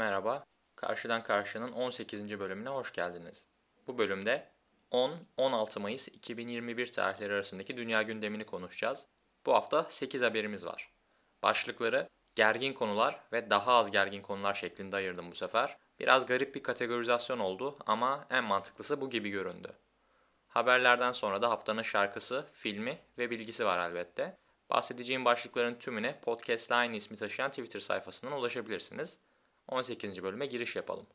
Merhaba, Karşıdan Karşı'nın 18. bölümüne hoş geldiniz. Bu bölümde 10-16 Mayıs 2021 tarihleri arasındaki dünya gündemini konuşacağız. Bu hafta 8 haberimiz var. Başlıkları gergin konular ve daha az gergin konular şeklinde ayırdım bu sefer. Biraz garip bir kategorizasyon oldu ama en mantıklısı bu gibi göründü. Haberlerden sonra da haftanın şarkısı, filmi ve bilgisi var elbette. Bahsedeceğim başlıkların tümüne Podcast Line ismi taşıyan Twitter sayfasından ulaşabilirsiniz. 18. bölüme giriş yapalım.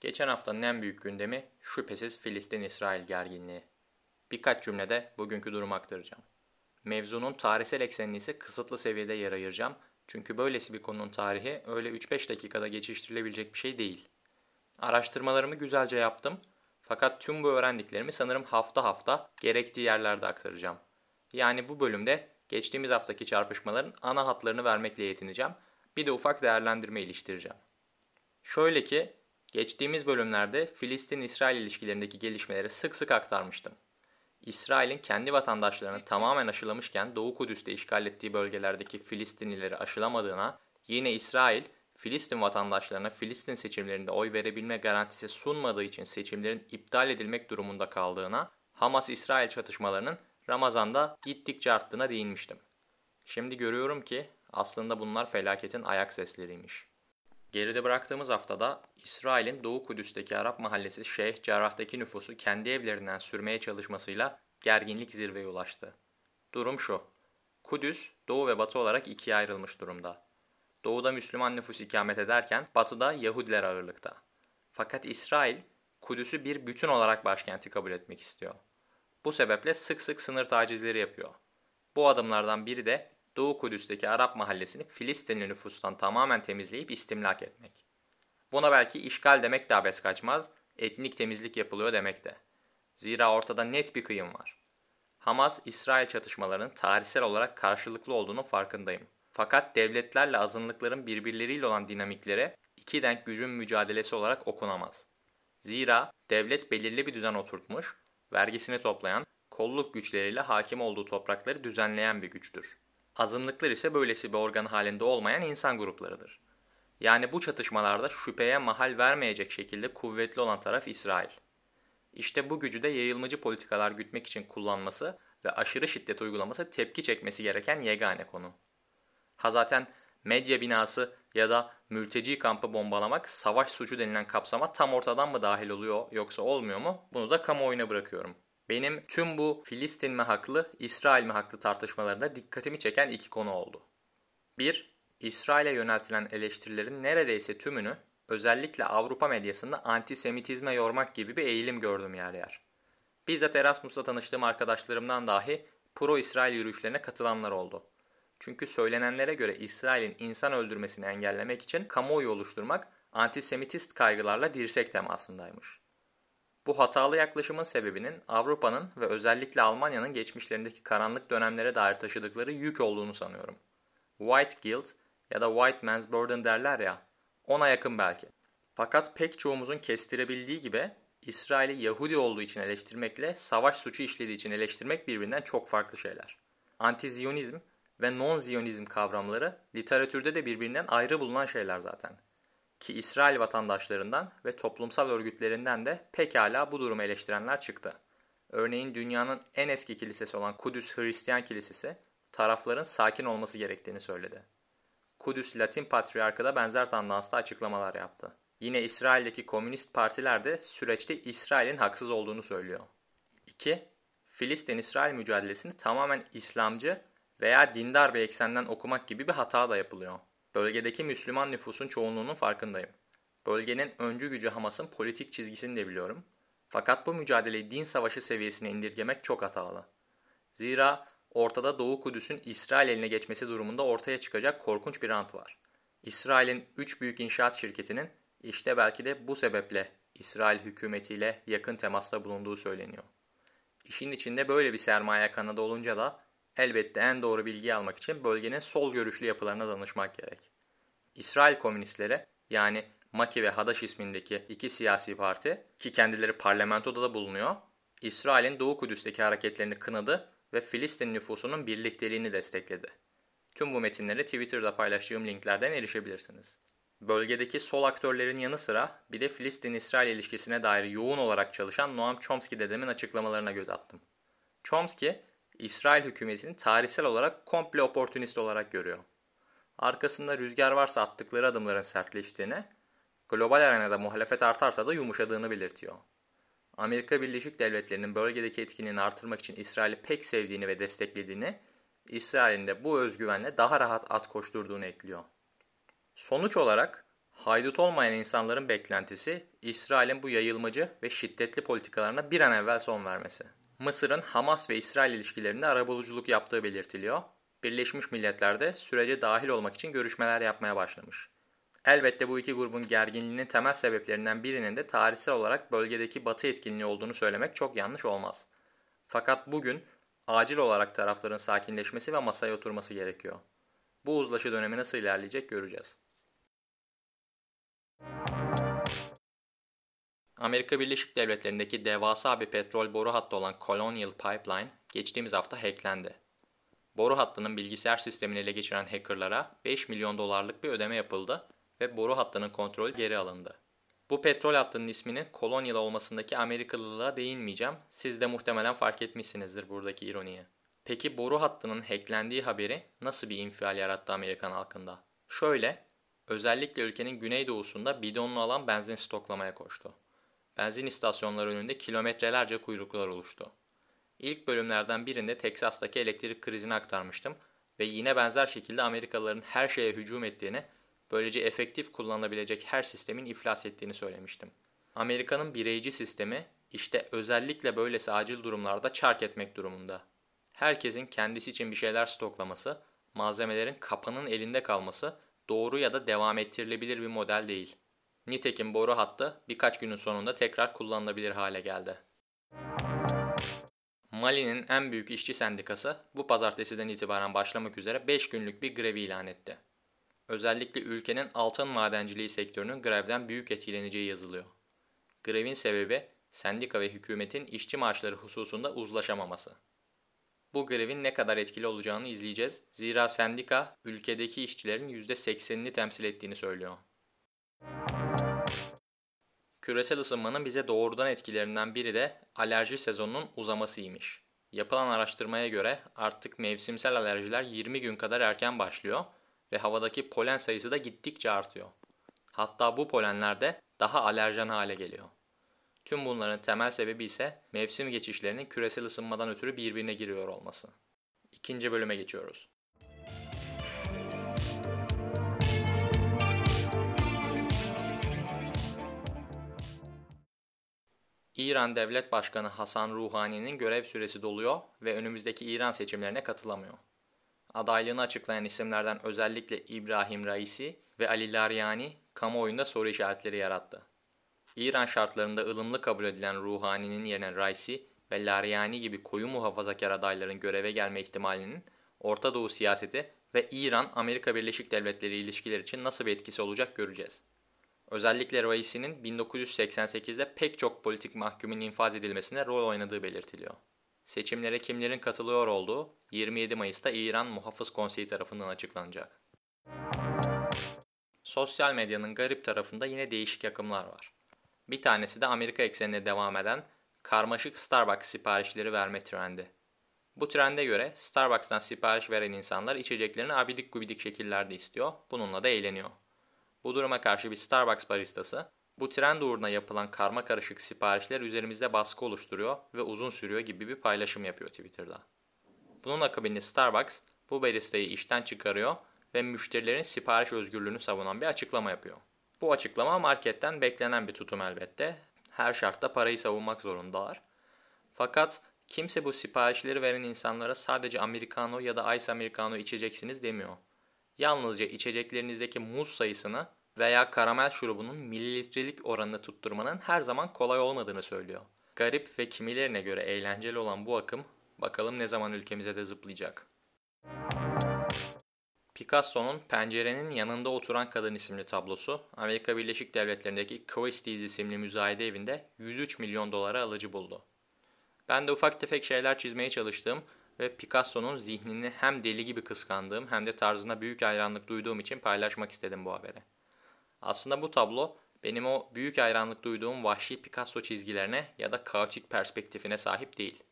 Geçen haftanın en büyük gündemi şüphesiz Filistin-İsrail gerginliği. Birkaç cümlede bugünkü durumu aktaracağım. Mevzunun tarihsel eksenini ise kısıtlı seviyede yer ayıracağım. Çünkü böylesi bir konunun tarihi öyle 3-5 dakikada geçiştirilebilecek bir şey değil. Araştırmalarımı güzelce yaptım fakat tüm bu öğrendiklerimi sanırım hafta hafta gerektiği yerlerde aktaracağım. Yani bu bölümde geçtiğimiz haftaki çarpışmaların ana hatlarını vermekle yetineceğim. Bir de ufak değerlendirme iliştireceğim. Şöyle ki geçtiğimiz bölümlerde Filistin-İsrail ilişkilerindeki gelişmeleri sık sık aktarmıştım. İsrail'in kendi vatandaşlarını tamamen aşılamışken Doğu Kudüs'te işgal ettiği bölgelerdeki Filistinlileri aşılamadığına, yine İsrail Filistin vatandaşlarına Filistin seçimlerinde oy verebilme garantisi sunmadığı için seçimlerin iptal edilmek durumunda kaldığına, Hamas-İsrail çatışmalarının Ramazan'da gittikçe arttığına değinmiştim. Şimdi görüyorum ki aslında bunlar felaketin ayak sesleriymiş. Geride bıraktığımız haftada İsrail'in Doğu Kudüs'teki Arap mahallesi Şeyh Cerrah'taki nüfusu kendi evlerinden sürmeye çalışmasıyla gerginlik zirveye ulaştı. Durum şu. Kudüs, Doğu ve Batı olarak ikiye ayrılmış durumda. Doğuda Müslüman nüfus ikamet ederken batıda Yahudiler ağırlıkta. Fakat İsrail, Kudüs'ü bir bütün olarak başkenti kabul etmek istiyor. Bu sebeple sık sık sınır tacizleri yapıyor. Bu adımlardan biri de Doğu Kudüs'teki Arap mahallesini Filistinli nüfustan tamamen temizleyip istimlak etmek. Buna belki işgal demek de abes kaçmaz, etnik temizlik yapılıyor demek de. Zira ortada net bir kıyım var. Hamas-İsrail çatışmalarının tarihsel olarak karşılıklı olduğunu farkındayım. Fakat devletlerle azınlıkların birbirleriyle olan dinamiklere iki denk gücün mücadelesi olarak okunamaz. Zira devlet belirli bir düzen oturtmuş, vergisini toplayan, kolluk güçleriyle hakim olduğu toprakları düzenleyen bir güçtür. Azınlıklar ise böylesi bir organ halinde olmayan insan gruplarıdır. Yani bu çatışmalarda şüpheye mahal vermeyecek şekilde kuvvetli olan taraf İsrail. İşte bu gücü de yayılmacı politikalar gütmek için kullanması ve aşırı şiddet uygulaması tepki çekmesi gereken yegane konu. Ha zaten medya binası ya da mülteci kampı bombalamak savaş suçu denilen kapsama tam ortadan mı dahil oluyor yoksa olmuyor mu? Bunu da kamuoyuna bırakıyorum. Benim tüm bu Filistin mi haklı, İsrail mi haklı tartışmalarında dikkatimi çeken iki konu oldu. 1. İsrail'e yöneltilen eleştirilerin neredeyse tümünü özellikle Avrupa medyasında antisemitizme yormak gibi bir eğilim gördüm yer yer. Bizzat Erasmus'ta tanıştığım arkadaşlarımdan dahi pro-İsrail yürüyüşlerine katılanlar oldu. Çünkü söylenenlere göre İsrail'in insan öldürmesini engellemek için kamuoyu oluşturmak antisemitist kaygılarla dirsek temasındaymış. Bu hatalı yaklaşımın sebebinin Avrupa'nın ve özellikle Almanya'nın geçmişlerindeki karanlık dönemlere dair taşıdıkları yük olduğunu sanıyorum. White guilt ya da white man's burden derler ya, ona yakın belki. Fakat pek çoğumuzun kestirebildiği gibi İsrail'i Yahudi olduğu için eleştirmekle savaş suçu işlediği için eleştirmek birbirinden çok farklı şeyler. Antiziyonizm ve non-Ziyonizm kavramları literatürde de birbirinden ayrı bulunan şeyler zaten. Ki İsrail vatandaşlarından ve toplumsal örgütlerinden de pekala bu durumu eleştirenler çıktı. Örneğin dünyanın en eski kilisesi olan Kudüs Hristiyan Kilisesi tarafların sakin olması gerektiğini söyledi. Kudüs Latin Patriarkı da benzer tandanslı açıklamalar yaptı. Yine İsrail'deki komünist partiler de süreçte İsrail'in haksız olduğunu söylüyor. 2. Filistin-İsrail mücadelesini tamamen İslamcı veya dindar bir eksenden okumak gibi bir hata da yapılıyor. Bölgedeki Müslüman nüfusun çoğunluğunun farkındayım. Bölgenin öncü gücü Hamas'ın politik çizgisini de biliyorum. Fakat bu mücadeleyi din savaşı seviyesine indirgemek çok hatalı. Zira ortada Doğu Kudüs'ün İsrail eline geçmesi durumunda ortaya çıkacak korkunç bir rant var. İsrail'in 3 büyük inşaat şirketinin işte belki de bu sebeple İsrail hükümetiyle yakın temasta bulunduğu söyleniyor. İşin içinde böyle bir sermaye kanadı olunca da Elbette en doğru bilgiyi almak için bölgenin sol görüşlü yapılarına danışmak gerek. İsrail komünistleri yani Maki ve Hadaş ismindeki iki siyasi parti ki kendileri parlamentoda da bulunuyor, İsrail'in Doğu Kudüs'teki hareketlerini kınadı ve Filistin nüfusunun birlikteliğini destekledi. Tüm bu metinlere Twitter'da paylaştığım linklerden erişebilirsiniz. Bölgedeki sol aktörlerin yanı sıra bir de Filistin-İsrail ilişkisine dair yoğun olarak çalışan Noam Chomsky dedemin açıklamalarına göz attım. Chomsky, İsrail hükümetini tarihsel olarak komple oportunist olarak görüyor. Arkasında rüzgar varsa attıkları adımların sertleştiğini, global arenada muhalefet artarsa da yumuşadığını belirtiyor. Amerika Birleşik Devletleri'nin bölgedeki etkinliğini artırmak için İsrail'i pek sevdiğini ve desteklediğini, İsrail'in de bu özgüvenle daha rahat at koşturduğunu ekliyor. Sonuç olarak haydut olmayan insanların beklentisi İsrail'in bu yayılmacı ve şiddetli politikalarına bir an evvel son vermesi. Mısır'ın Hamas ve İsrail ilişkilerinde arabuluculuk yaptığı belirtiliyor. Birleşmiş Milletler de sürece dahil olmak için görüşmeler yapmaya başlamış. Elbette bu iki grubun gerginliğinin temel sebeplerinden birinin de tarihsel olarak bölgedeki batı etkinliği olduğunu söylemek çok yanlış olmaz. Fakat bugün acil olarak tarafların sakinleşmesi ve masaya oturması gerekiyor. Bu uzlaşı dönemi nasıl ilerleyecek göreceğiz. Amerika Birleşik Devletleri'ndeki devasa bir petrol boru hattı olan Colonial Pipeline geçtiğimiz hafta hacklendi. Boru hattının bilgisayar sistemini ele geçiren hackerlara 5 milyon dolarlık bir ödeme yapıldı ve boru hattının kontrolü geri alındı. Bu petrol hattının isminin Colonial olmasındaki Amerikalılığa değinmeyeceğim. Siz de muhtemelen fark etmişsinizdir buradaki ironiyi. Peki boru hattının hacklendiği haberi nasıl bir infial yarattı Amerikan halkında? Şöyle, özellikle ülkenin güneydoğusunda bidonlu alan benzin stoklamaya koştu. Benzin istasyonları önünde kilometrelerce kuyruklar oluştu. İlk bölümlerden birinde Teksas'taki elektrik krizini aktarmıştım ve yine benzer şekilde Amerikalıların her şeye hücum ettiğini, böylece efektif kullanılabilecek her sistemin iflas ettiğini söylemiştim. Amerika'nın bireyci sistemi işte özellikle böylesi acil durumlarda çark etmek durumunda. Herkesin kendisi için bir şeyler stoklaması, malzemelerin kapının elinde kalması doğru ya da devam ettirilebilir bir model değil. Nitekim boru hattı birkaç günün sonunda tekrar kullanılabilir hale geldi. Mali'nin en büyük işçi sendikası bu pazartesiden itibaren başlamak üzere 5 günlük bir grevi ilan etti. Özellikle ülkenin altın madenciliği sektörünün grevden büyük etkileneceği yazılıyor. Grevin sebebi sendika ve hükümetin işçi maaşları hususunda uzlaşamaması. Bu grevin ne kadar etkili olacağını izleyeceğiz. Zira sendika ülkedeki işçilerin %80'ini temsil ettiğini söylüyor. Küresel ısınmanın bize doğrudan etkilerinden biri de alerji sezonunun uzamasıymış. Yapılan araştırmaya göre artık mevsimsel alerjiler 20 gün kadar erken başlıyor ve havadaki polen sayısı da gittikçe artıyor. Hatta bu polenler de daha alerjen hale geliyor. Tüm bunların temel sebebi ise mevsim geçişlerinin küresel ısınmadan ötürü birbirine giriyor olması. İkinci bölüme geçiyoruz. İran Devlet Başkanı Hasan Ruhani'nin görev süresi doluyor ve önümüzdeki İran seçimlerine katılamıyor. Adaylığını açıklayan isimlerden özellikle İbrahim Raisi ve Ali Laryani kamuoyunda soru işaretleri yarattı. İran şartlarında ılımlı kabul edilen Ruhani'nin yerine Raisi ve Laryani gibi koyu muhafazakar adayların göreve gelme ihtimalinin Orta Doğu siyaseti ve İran-Amerika Birleşik Devletleri ilişkiler için nasıl bir etkisi olacak göreceğiz. Özellikle Raisi'nin 1988'de pek çok politik mahkumun infaz edilmesine rol oynadığı belirtiliyor. Seçimlere kimlerin katılıyor olduğu 27 Mayıs'ta İran Muhafız Konseyi tarafından açıklanacak. Sosyal medyanın garip tarafında yine değişik akımlar var. Bir tanesi de Amerika eksenine devam eden karmaşık Starbucks siparişleri verme trendi. Bu trende göre Starbucks'tan sipariş veren insanlar içeceklerini abidik gubidik şekillerde istiyor, bununla da eğleniyor. Bu duruma karşı bir Starbucks baristası, bu trend uğruna yapılan karma karışık siparişler üzerimizde baskı oluşturuyor ve uzun sürüyor gibi bir paylaşım yapıyor Twitter'da. Bunun akabinde Starbucks bu baristayı işten çıkarıyor ve müşterilerin sipariş özgürlüğünü savunan bir açıklama yapıyor. Bu açıklama marketten beklenen bir tutum elbette. Her şartta parayı savunmak zorundalar. Fakat kimse bu siparişleri veren insanlara sadece americano ya da ice americano içeceksiniz demiyor. Yalnızca içeceklerinizdeki muz sayısını veya karamel şurubunun mililitrelik oranını tutturmanın her zaman kolay olmadığını söylüyor. Garip ve kimilerine göre eğlenceli olan bu akım bakalım ne zaman ülkemize de zıplayacak. Picasso'nun Pencerenin Yanında Oturan Kadın isimli tablosu Amerika Birleşik Devletleri'ndeki Christie's isimli müzayede evinde 103 milyon dolara alıcı buldu. Ben de ufak tefek şeyler çizmeye çalıştığım ve Picasso'nun zihnini hem deli gibi kıskandığım hem de tarzına büyük hayranlık duyduğum için paylaşmak istedim bu haberi. Aslında bu tablo benim o büyük hayranlık duyduğum vahşi Picasso çizgilerine ya da kaotik perspektifine sahip değil.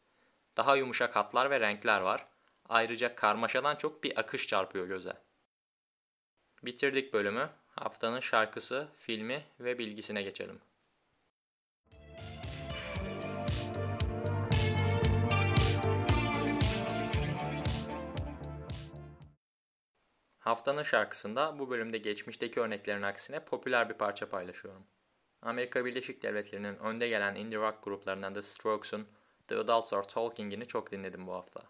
Daha yumuşak hatlar ve renkler var. Ayrıca karmaşadan çok bir akış çarpıyor göze. Bitirdik bölümü. Haftanın şarkısı, filmi ve bilgisine geçelim. Haftanın şarkısında bu bölümde geçmişteki örneklerin aksine popüler bir parça paylaşıyorum. Amerika Birleşik Devletleri'nin önde gelen indie rock gruplarından The Strokes'un The Adults Are Talking'ini çok dinledim bu hafta.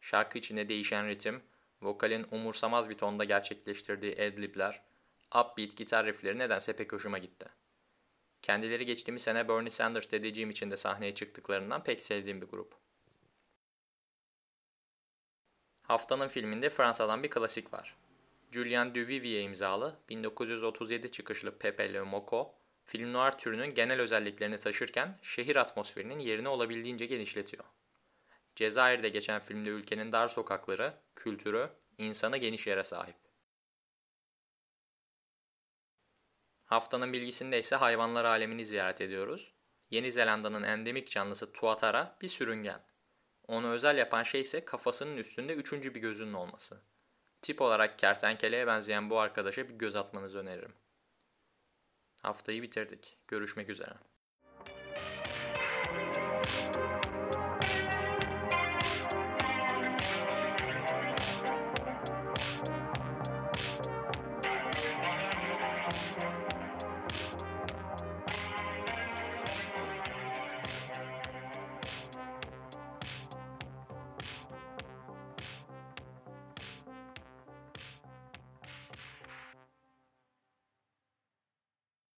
Şarkı içinde değişen ritim, vokalin umursamaz bir tonda gerçekleştirdiği adlibler, upbeat gitar riffleri nedense pek hoşuma gitti. Kendileri geçtiğimiz sene Bernie Sanders dediğim için de sahneye çıktıklarından pek sevdiğim bir grup. Haftanın filminde Fransa'dan bir klasik var. Julien Duvivier imzalı 1937 çıkışlı Pepe Le Moko, film noir türünün genel özelliklerini taşırken şehir atmosferinin yerini olabildiğince genişletiyor. Cezayir'de geçen filmde ülkenin dar sokakları, kültürü, insanı geniş yere sahip. Haftanın bilgisinde ise hayvanlar alemini ziyaret ediyoruz. Yeni Zelanda'nın endemik canlısı tuatara bir sürüngen. Onu özel yapan şey ise kafasının üstünde üçüncü bir gözünün olması. Tip olarak kertenkeleye benzeyen bu arkadaşa bir göz atmanızı öneririm. Haftayı bitirdik. Görüşmek üzere.